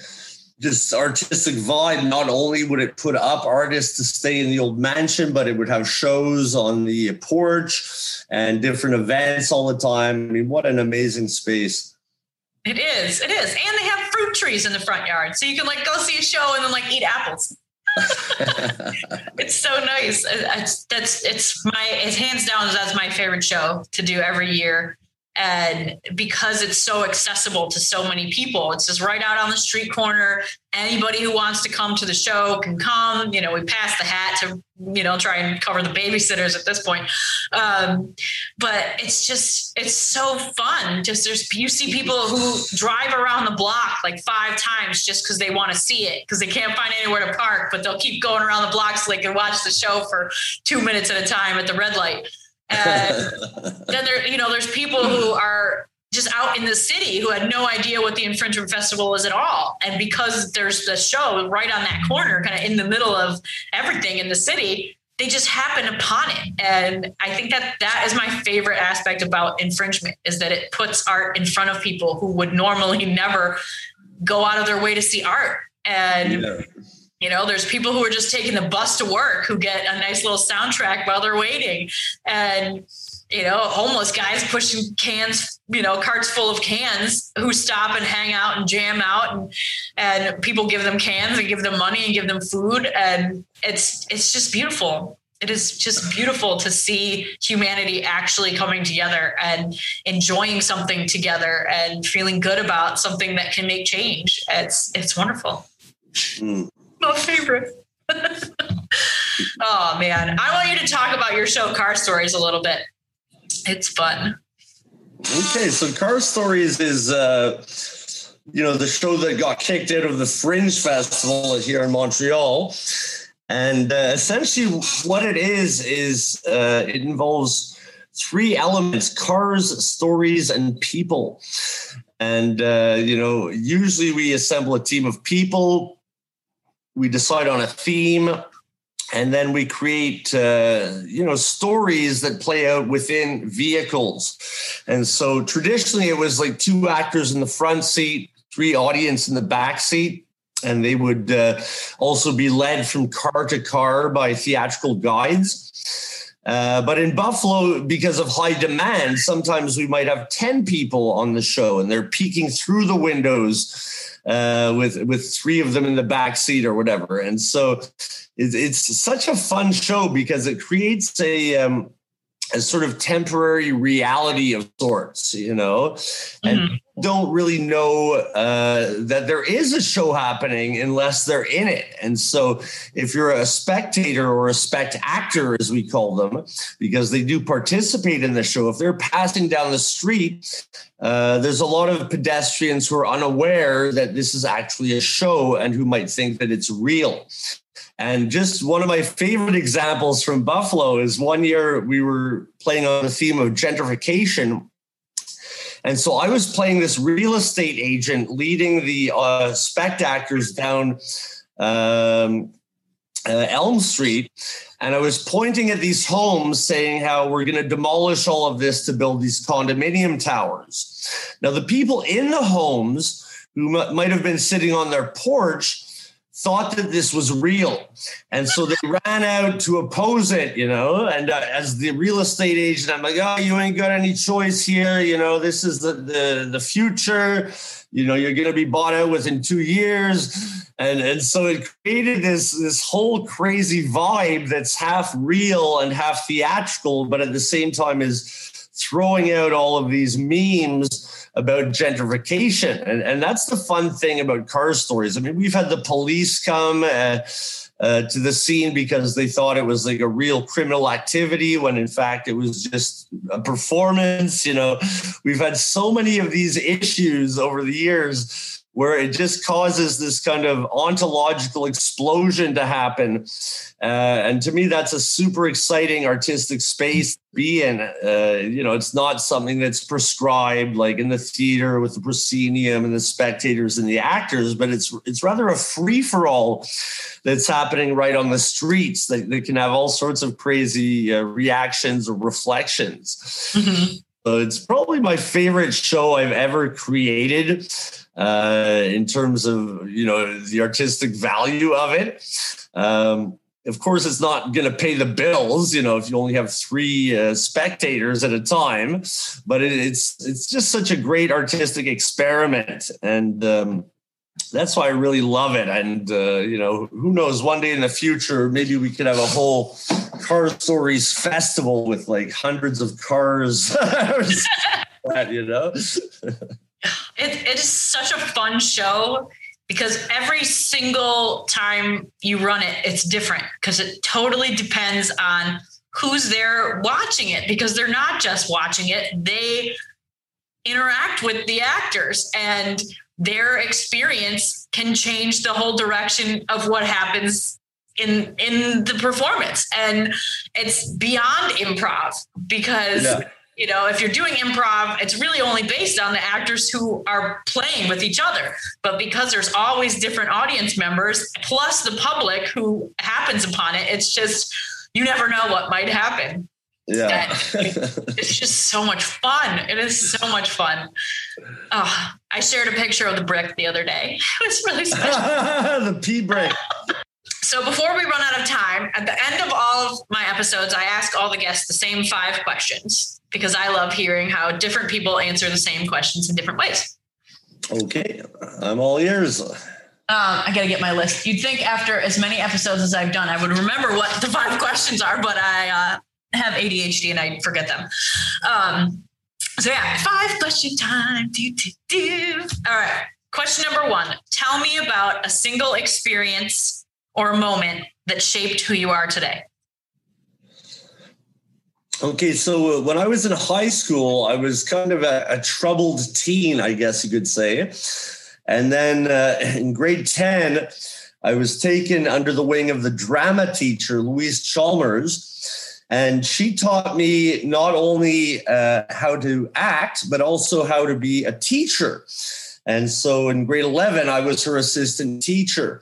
this artistic vibe. Not only would it put up artists to stay in the old mansion, but it would have shows on the porch and different events all the time. I mean, what an amazing space. It is. It is. And they have fruit trees in the front yard. So you can like go see a show and then like eat apples. It's so nice. It's, that's it's my it's hands down that's my favorite show to do every year and because it's so accessible to so many people it's just right out on the street corner. Anybody who wants to come to the show can come. You know we pass the hat to you know try and cover the babysitters at this point. Um, but it's just it's so fun. Just there's you see people who drive around the block like five times just because they want to see it because they can't find anywhere to park but they'll keep going around the block so they can watch the show for two minutes at a time at the red light and then there, you know, there's people who are just out in the city who had no idea what the infringement festival is at all. And because there's the show right on that corner, kind of in the middle of everything in the city, they just happen upon it. And I think that that is my favorite aspect about infringement is that it puts art in front of people who would normally never go out of their way to see art. And yeah. You know, there's people who are just taking the bus to work who get a nice little soundtrack while they're waiting. And, you know, homeless guys pushing cans, you know, carts full of cans who stop and hang out and jam out and and people give them cans and give them money and give them food. And it's it's just beautiful it is just beautiful to see humanity actually coming together and enjoying something together and feeling good about something that can make change. It's it's wonderful. Mm my favorite. oh man, I want you to talk about your show, Car Stories, a little bit. It's fun. Okay, so Car Stories is, uh, you know, the show that got kicked out of the Fringe Festival here in Montreal. And uh, essentially, what it is is uh, it involves three elements: cars, stories, and people. And, uh, you know, usually we assemble a team of people, we decide on a theme, and then we create uh, you know stories that play out within vehicles. And so traditionally it was like two actors in the front seat three audience in the back seat and they would uh, also be led from car to car by theatrical guides. Uh, but in Buffalo, because of high demand, sometimes we might have 10 people on the show and they're peeking through the windows uh, with, with three of them in the back seat or whatever. And so it's, it's such a fun show because it creates a, um, a sort of temporary reality of sorts, you know, and mm-hmm. Don't really know uh, that there is a show happening unless they're in it. And so, if you're a spectator or a spect actor, as we call them, because they do participate in the show, if they're passing down the street, uh, there's a lot of pedestrians who are unaware that this is actually a show and who might think that it's real. And just one of my favorite examples from Buffalo is one year we were playing on the theme of gentrification. And so I was playing this real estate agent leading the uh, spect actors down um, uh, Elm Street. And I was pointing at these homes saying how we're going to demolish all of this to build these condominium towers. Now, the people in the homes who m- might have been sitting on their porch thought that this was real. And so they ran out to oppose it, you know. And uh, as the real estate agent, I'm like, oh, you ain't got any choice here. You know, this is the, the, the future. You know, you're going to be bought out within two years. And, and so it created this, this whole crazy vibe that's half real and half theatrical, but at the same time is throwing out all of these memes about gentrification. And, and that's the fun thing about car stories. I mean, we've had the police come uh, uh, to the scene because they thought it was like a real criminal activity when in fact it was just a performance. You know, we've had so many of these issues over the years where it just causes this kind of ontological explosion to happen. Uh, and to me, that's a super exciting artistic space to be in. Uh, you know, it's not something that's prescribed like in the theater with the proscenium and the spectators and the actors, but it's it's rather a free for all that's happening right on the streets that, that can have all sorts of crazy uh, reactions or reflections. Mm-hmm. So it's probably my favorite show I've ever created uh, in terms of you know the artistic value of it. Um, of course, it's not going to pay the bills, you know, if you only have three uh, spectators at a time. But it, it's it's just such a great artistic experiment, and um, that's why I really love it. And uh, you know, who knows? One day in the future, maybe we could have a whole car stories festival with like hundreds of cars. that, you know. it, it is such a fun show because every single time you run it, it's different because it totally depends on who's there watching it because they're not just watching it, they interact with the actors and their experience can change the whole direction of what happens in in the performance. And it's beyond improv because yeah you know, if you're doing improv, it's really only based on the actors who are playing with each other. But because there's always different audience members, plus the public who happens upon it, it's just, you never know what might happen. Yeah. it's just so much fun. It is so much fun. Oh, I shared a picture of the brick the other day. It was really special. the pee brick. So before we run out of time, at the end of all of my episodes, I ask all the guests the same five questions because I love hearing how different people answer the same questions in different ways. Okay, I'm all ears. Um, I got to get my list. You'd think after as many episodes as I've done, I would remember what the five questions are, but I uh, have ADHD and I forget them. Um, so yeah, five question time. Do, do, do. All right. Question number one. Tell me about a single experience or moment that shaped who you are today. Okay, so uh, when I was in high school, I was kind of a, a troubled teen, I guess you could say. And then uh, in grade 10, I was taken under the wing of the drama teacher, Louise Chalmers. And she taught me not only uh, how to act, but also how to be a teacher. And so in grade 11, I was her assistant teacher.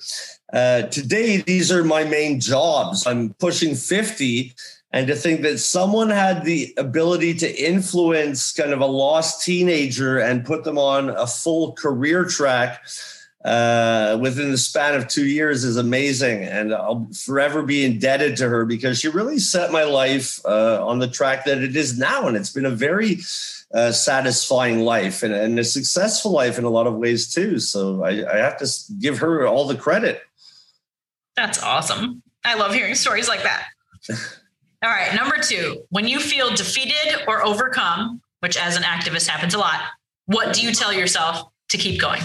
Uh, today, these are my main jobs. I'm pushing 50. And to think that someone had the ability to influence kind of a lost teenager and put them on a full career track uh, within the span of two years is amazing. And I'll forever be indebted to her because she really set my life uh, on the track that it is now. And it's been a very uh, satisfying life and, and, a successful life in a lot of ways too. So I, I have to give her all the credit. That's awesome. I love hearing stories like that. all right. Number two, when you feel defeated or overcome, which as an activist happens a lot, what do you tell yourself to keep going?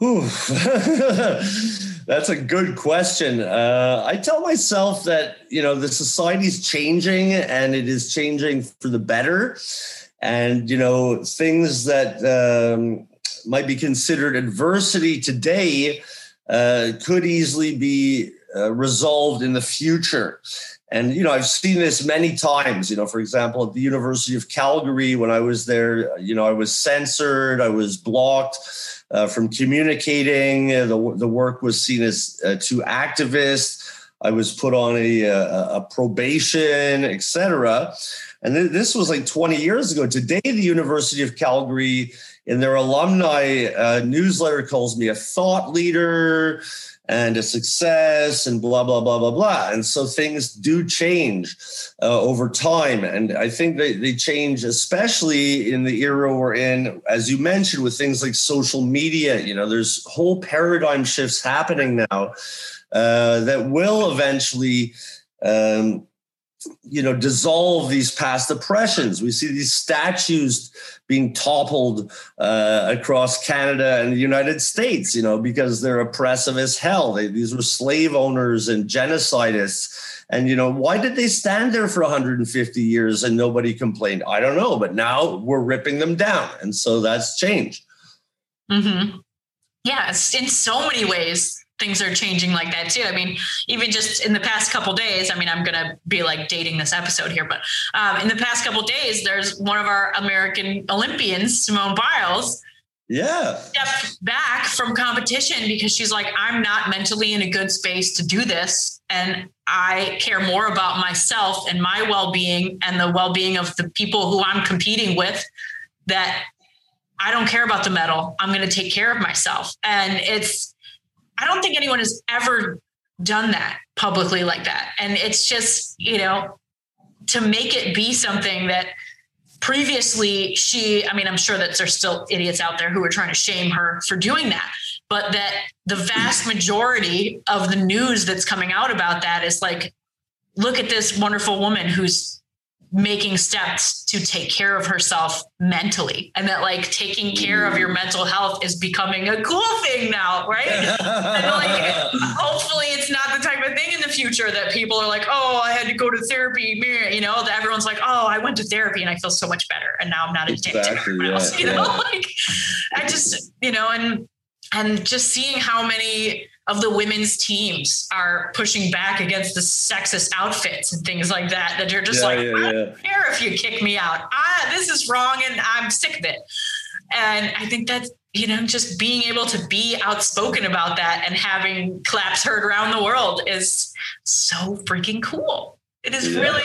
That's a good question. Uh, I tell myself that you know the society's changing and it is changing for the better, and you know things that um, might be considered adversity today uh, could easily be uh, resolved in the future. And you know, I've seen this many times. You know, for example, at the University of Calgary, when I was there, you know, I was censored, I was blocked uh, from communicating. Uh, the, the work was seen as uh, too activist. I was put on a, a, a probation, etc. And th- this was like 20 years ago. Today, the University of Calgary, in their alumni uh, newsletter, calls me a thought leader and a success and blah blah blah blah blah. And so things do change uh, over time. And i think they, they change especially in the era we're in as you mentioned with things like social media you know there's whole paradigm shifts happening now uh, that will eventually um, you know dissolve these past oppressions. We see these statues being toppled uh, across canada and the united states you know because they're oppressive as hell. They, these were slave owners and genocidists. And you know why did they stand there for 150 years and nobody complained? I don't know but now we're ripping them down. And so that's change mm-hmm. yeah in so many ways things are changing like that too. I mean, even just in the past couple days, I mean, I'm gonna be like dating this episode here, but um, in the past couple days, there's one of our American Olympians, Simone Biles. Yeah. Stepped back from competition because she's like, I'm not mentally in a good space to do this. And I care more about myself and my well being and the well being of the people who I'm competing with that I don't care about the medal. I'm going to take care of myself. And it's, I don't think anyone has ever done that publicly like that. And it's just, you know, to make it be something that previously she, I mean, I'm sure that there's still idiots out there who are trying to shame her for doing that, but that the vast majority of the news that's coming out about that is like, look at this wonderful woman who's making steps to take care of herself mentally and that like taking care of your mental health is becoming a cool thing now right? And like hopefully it's not the type of thing in the future that people are like oh i had to go to therapy you know that everyone's like oh i went to therapy and i feel so much better and now i'm not addicted. Exactly, to yeah, else you know like i just you know and and just seeing how many of the women's teams are pushing back against the sexist outfits and things like that. That you're just yeah, like, yeah, I don't yeah. care if you kick me out. Ah, this is wrong, and I'm sick of it. And I think that's you know just being able to be outspoken about that and having claps heard around the world is so freaking cool. It is really.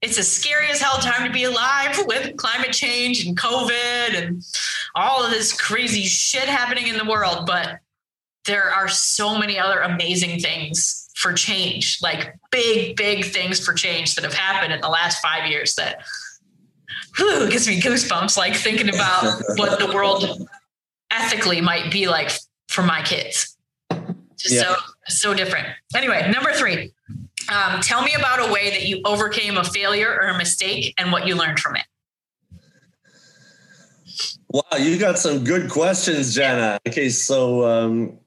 It's a scary as hell time to be alive with climate change and COVID and all of this crazy shit happening in the world. But there are so many other amazing things for change, like big, big things for change that have happened in the last five years that whew, gives me goosebumps, like thinking about what the world ethically might be like for my kids. Just yeah. so so different. Anyway, number three. Um, tell me about a way that you overcame a failure or a mistake and what you learned from it. Wow, you got some good questions, Jenna. Okay, so um,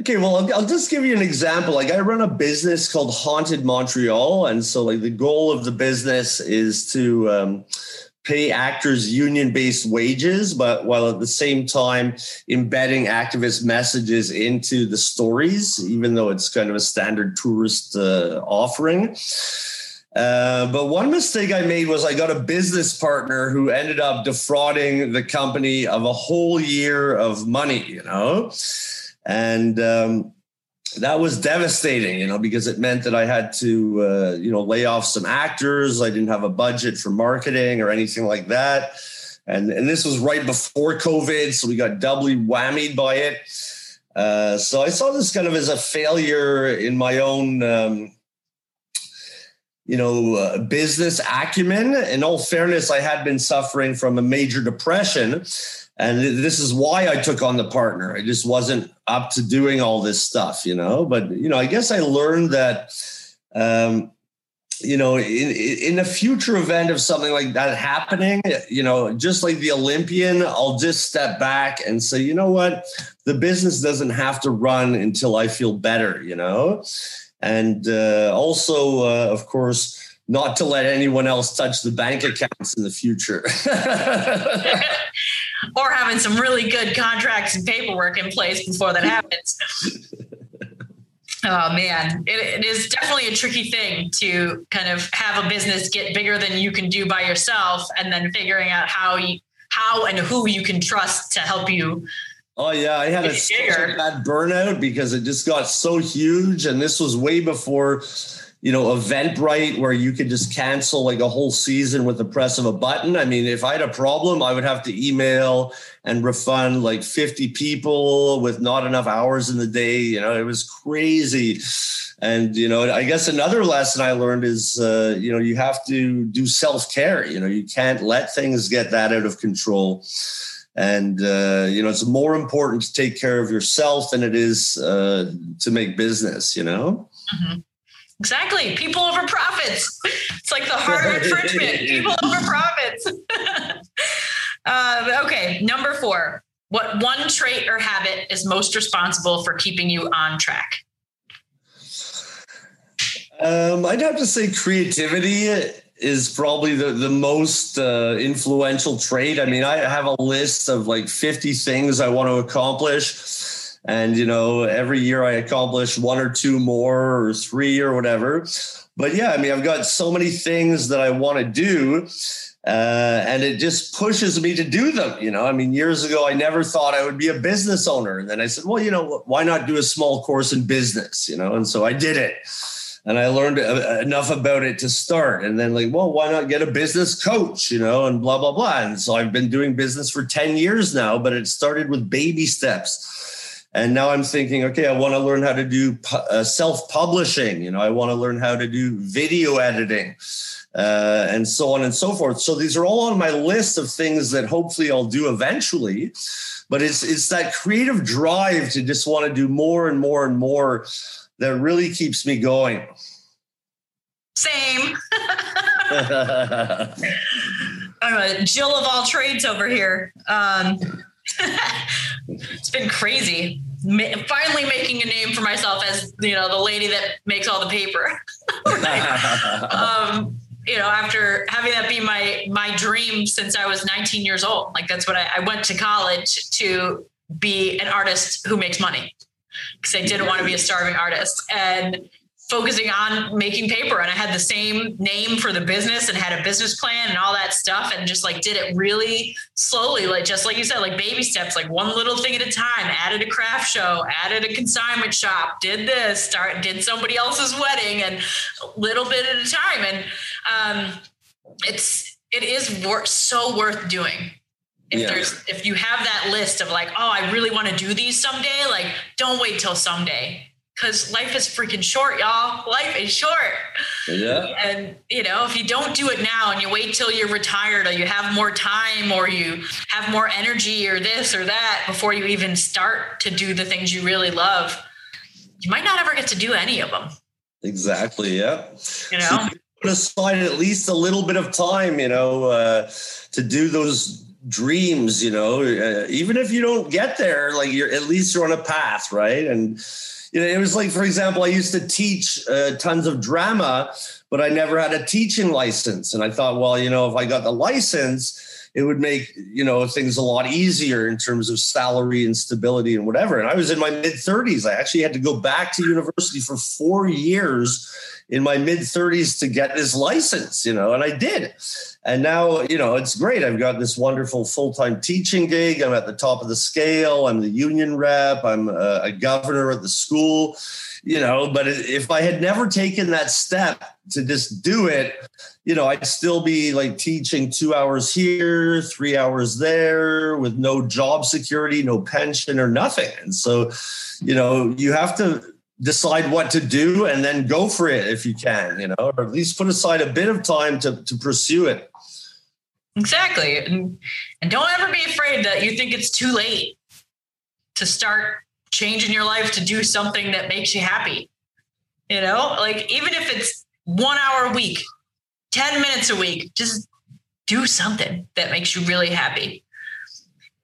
Okay, well, I'll, I'll, just give you an example. Like, I run a business called Haunted Montreal, and so like the goal of the business is to um, pay actors union based wages, but while at the same time embedding activist messages into the stories, even though it's kind of a standard tourist uh, offering. Uh, but one mistake I made was I got a business partner who ended up defrauding the company of a whole year of money, you know? And um, that was devastating, you know, because it meant that I had to, uh, you know, lay off some actors. I didn't have a budget for marketing or anything like that. And, and this was right before COVID. So we got doubly whammied by it. Uh, so I saw this kind of as a failure in my own, um, you know, uh, business acumen. In all fairness, I had been suffering from a major depression. And this is why I took on the partner. I just wasn't up to doing all this stuff, you know. But, you know, I guess I learned that, um, you know, in, in a future event of something like that happening, you know, just like the Olympian, I'll just step back and say, you know what, the business doesn't have to run until I feel better, you know and uh, also, uh, of course, not to let anyone else touch the bank accounts in the future. or having some really good contracts and paperwork in place before that happens. Oh man, it, it is definitely a tricky thing to kind of have a business get bigger than you can do by yourself, and then figuring out how you, how and who you can trust to help you. Oh yeah, I had a, a bad burnout because it just got so huge, and this was way before, you know, Eventbrite where you could just cancel like a whole season with the press of a button. I mean, if I had a problem, I would have to email and refund like fifty people with not enough hours in the day. You know, it was crazy. And you know, I guess another lesson I learned is, uh, you know, you have to do self care. You know, you can't let things get that out of control and uh, you know it's more important to take care of yourself than it is uh, to make business you know mm-hmm. Exactly. People over profits. It's like the hard infringement people over profits. Uh, okay number four. What one trait or habit is most responsible for keeping you on track? Um, i'd have to say creativity is probably the, the most uh, influential trait. I mean, I have a list of like 50 things I want to accomplish. And, you know, every year I accomplish one or two more or three or whatever. But yeah, I mean, I've got so many things that I want to do. Uh, and it just pushes me to do them. You know, I mean, years ago, I never thought I would be a business owner. And then I said, well, you know, why not do a small course in business? You know, and so I did it and I learned uh, enough about it to start. And then like, well, why not get a business coach, you know, and blah blah blah. And so I've been doing business for ten years now, but it started with baby steps. And now I'm thinking, okay, I want to learn how to do uh, self publishing. You know, I want to learn how to do video editing. Uh, and so on and so forth. So these are all on my list of things that hopefully I'll do eventually. But it's it's that creative drive to just want to do more and more and more that really keeps me going. Same. I'm a Jill of all trades over here. Um, it's been crazy. Finally making a name for myself as you know the lady that makes all the paper. um, you know, after having that be my my dream since I was 19 years old. Like that's what I, I went to college to be an artist who makes money because I didn't want to be a starving artist and focusing on making paper. And I had the same name for the business and had a business plan and all that stuff and just like did it really slowly, like just like you said, like baby steps, like one little thing at a time, added a craft show, added a consignment shop, did this, start, did somebody else's wedding and a little bit at a time. And um, it's, it is worth, so worth doing if yeah. there's if you have that list of like oh i really want to do these someday like don't wait till someday because life is freaking short y'all. Life is short. Yeah. And you know if you don't do it now and you wait till you're retired or you have more time or you have more energy or this or that before you even start to do the things you really love you might not ever get to do any of them exactly yeah. You know? so put aside at least a little bit of time you know uh, to do those dreams you know uh, even if you don't get there like you're at least you're on a path right? And you know, it was like, for example, I used to teach uh, tons of drama, but I never had a teaching license. And I thought, well, you know, if I got the license, it would make you know things a lot easier in terms of salary and stability and whatever. And I was in my mid 30s. I actually had to go back to university for four years in my mid 30s to get this license, you know, and I did. And now, you know, it's great. I've got this wonderful full time teaching gig. I'm at the top of the scale. I'm the union rep. I'm a, a governor at the school, you know. But if I had never taken that step to just do it, you know, I'd still be like teaching two hours here, three hours there with no job security, no pension or nothing. And so, you know, you have to decide what to do and then go for it if you can, you know, or at least put aside a bit of time to, to pursue it. Exactly. And, and don't ever be afraid that you think it's too late to start changing your life to do something that makes you happy. You know, like even if it's one hour a week, 10 minutes a week, just do something that makes you really happy.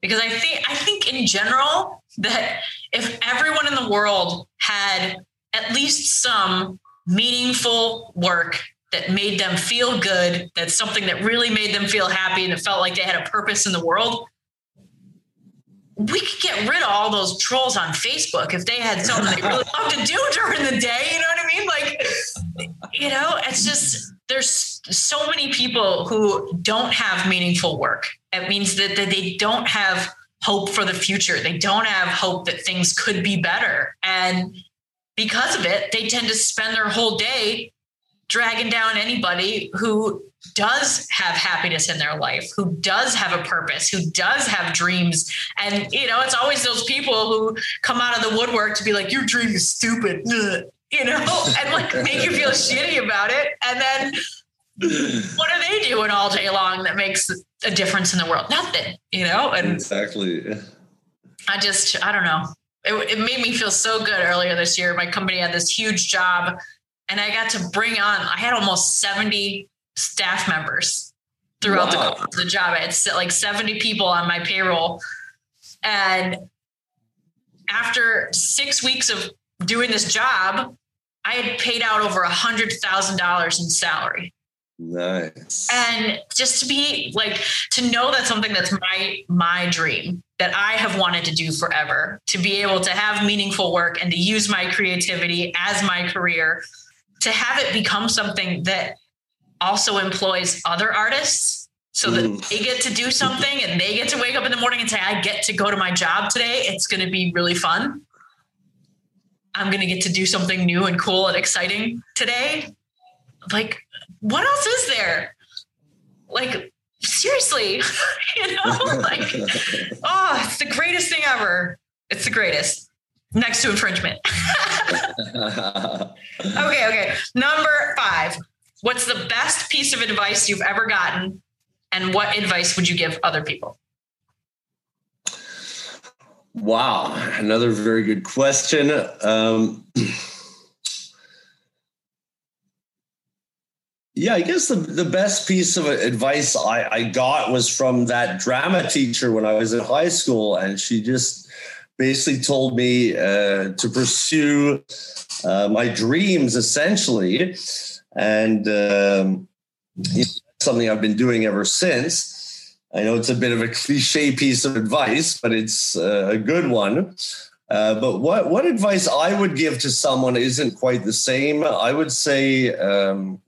Because I think I think in general that if everyone in the world had at least some meaningful work that made them feel good, that's something that really made them feel happy and it felt like they had a purpose in the world, we could get rid of all those trolls on Facebook if they had something they really love to do during the day. You know what I mean? Like, you know, it's just there's so many people who don't have meaningful work. It means that, that they don't have hope for the future. They don't have hope that things could be better. And because of it, they tend to spend their whole day dragging down anybody who does have happiness in their life, who does have a purpose, who does have dreams. And, you know, it's always those people who come out of the woodwork to be like, your dream is stupid, you know, and like make you feel shitty about it. And then what are they doing all day long that makes a difference in the world? Nothing, you know? And exactly. I just, I don't know. It, it made me feel so good earlier this year. My company had this huge job and I got to bring on, I had almost 70 staff members throughout wow. the, the job. I had like 70 people on my payroll. And after six weeks of doing this job, I had paid out over a hundred thousand dollars in salary. Nice. And just to be like to know that something that's my my dream that I have wanted to do forever, to be able to have meaningful work and to use my creativity as my career to have it become something that also employs other artists so that mm. they get to do something and they get to wake up in the morning and say, I get to go to my job today. It's going to be really fun. I'm going to get to do something new and cool and exciting today. Like, what else is there? Like, seriously, you know, like, oh, it's the greatest thing ever. It's the greatest next to infringement. okay, okay. Number five. What's the best piece of advice you've ever gotten? And what advice would you give other people? Wow, another very good question. Um, yeah, I guess the, the best piece of advice I, I got was from that drama teacher when I was in high school. And she just basically told me uh, to pursue uh, my dreams essentially. And um, something I've been doing ever since. I know it's a bit of a cliche piece of advice, but it's uh, a good one. Uh, but what what advice I would give to someone isn't quite the same. I would say, um,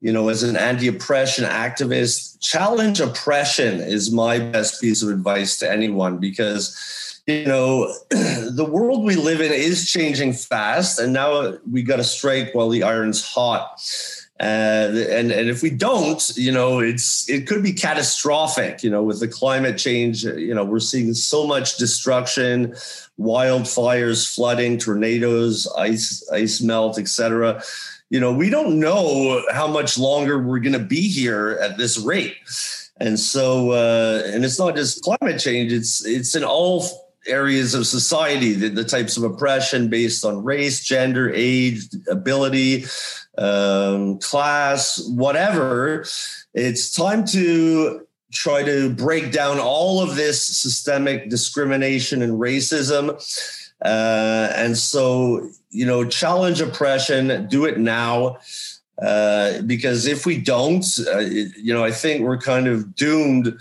you know, as an anti-oppression activist, challenge oppression is my best piece of advice to anyone because you know, the world we live in is changing fast, and now we got to strike while the iron's hot. Uh, and and if we don't, you know, it's it could be catastrophic. You know, with the climate change, you know, we're seeing so much destruction, wildfires, flooding, tornadoes, ice ice melt, etc. You know, we don't know how much longer we're going to be here at this rate. And so, uh, and it's not just climate change; it's it's in all areas of society, the, the, types of oppression based on race, gender, age, ability, um, class, whatever. It's time to try to break down all of this systemic discrimination and racism Uh, and so, you know, challenge oppression, do it now. Uh, because if we don't, uh, you know, I think we're kind of doomed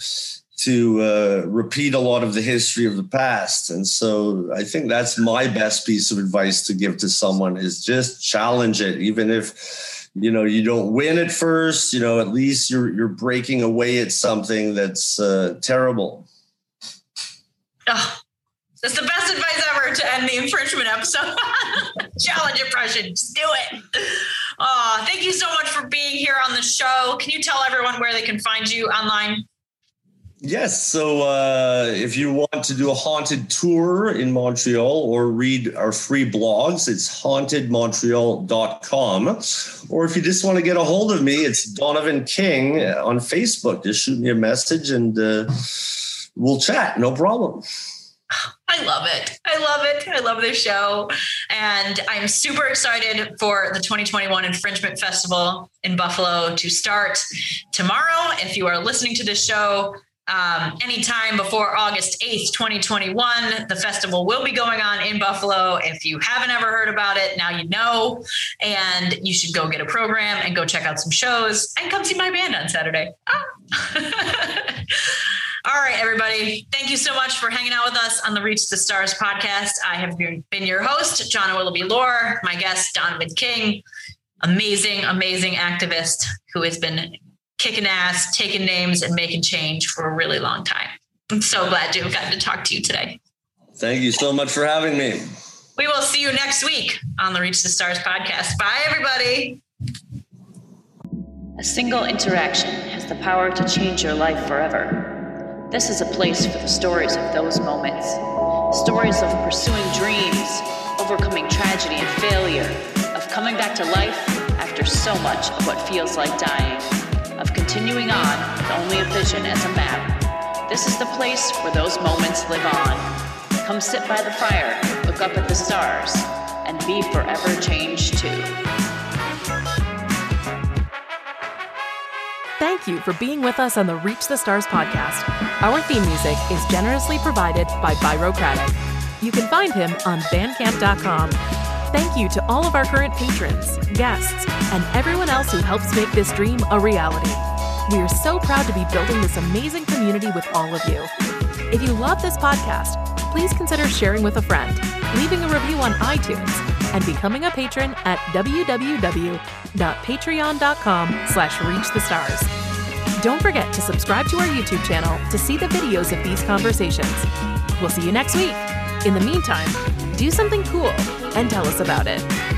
to uh, repeat a lot of the history of the past. And so I think that's my best piece of advice to give to someone is just challenge it, even if you know you don't win at first. You know, at least you're you're breaking away at something that's uh, terrible. Oh, that's the best advice ever to end the infringement episode. challenge oppression, just do it. Oh, thank you so much for being here on the show. Can you tell everyone where they can find you online? Yes. So uh, if you want to do a haunted tour in Montreal or read our free blogs, it's hauntedmontreal.com. Or if you just want to get a hold of me, it's Donovan King on Facebook. Just shoot me a message and uh, we'll chat. No problem. I love it. I love it. I love this show. And I'm super excited for the 2021 Infringement Festival in Buffalo to start tomorrow. If you are listening to this show, um, anytime before August 8th, 2021. The festival will be going on in Buffalo. If you haven't ever heard about it, now you know. And you should go get a program and go check out some shows and come see my band on Saturday. Ah. All right, everybody. Thank you so much for hanging out with us on the Reach the Stars podcast. I have been your host, John Willoughby Lore, my guest, Donovan King, amazing, amazing activist who has been kicking ass, taking names, and making change for a really long time. I'm so glad to have gotten to talk to you today. Thank you so much for having me. We will see you next week on the Reach the Stars podcast. Bye, everybody. A single interaction has the power to change your life forever. This is a place for the stories of those moments. Stories of pursuing dreams, overcoming tragedy and failure, of coming back to life after so much of what feels like dying of continuing on with only a vision as a map. This is the place where those moments live on. Come sit by the fire, look up at the stars, and be forever changed too. Thank you for being with us on the Reach the Stars podcast. Our theme music is generously provided by Byrocratic. You can find him on bandcamp.com. Thank you to all of our current patrons, guests, and everyone else who helps make this dream a reality. We are so proud to be building this amazing community with all of you. If you love this podcast, please consider sharing with a friend, leaving a review on iTunes, and becoming a patron at www.patreon.com slash reach the stars. Don't forget to subscribe to our YouTube channel to see the videos of these conversations. We'll see you next week. In the meantime, do something cool and tell us about it.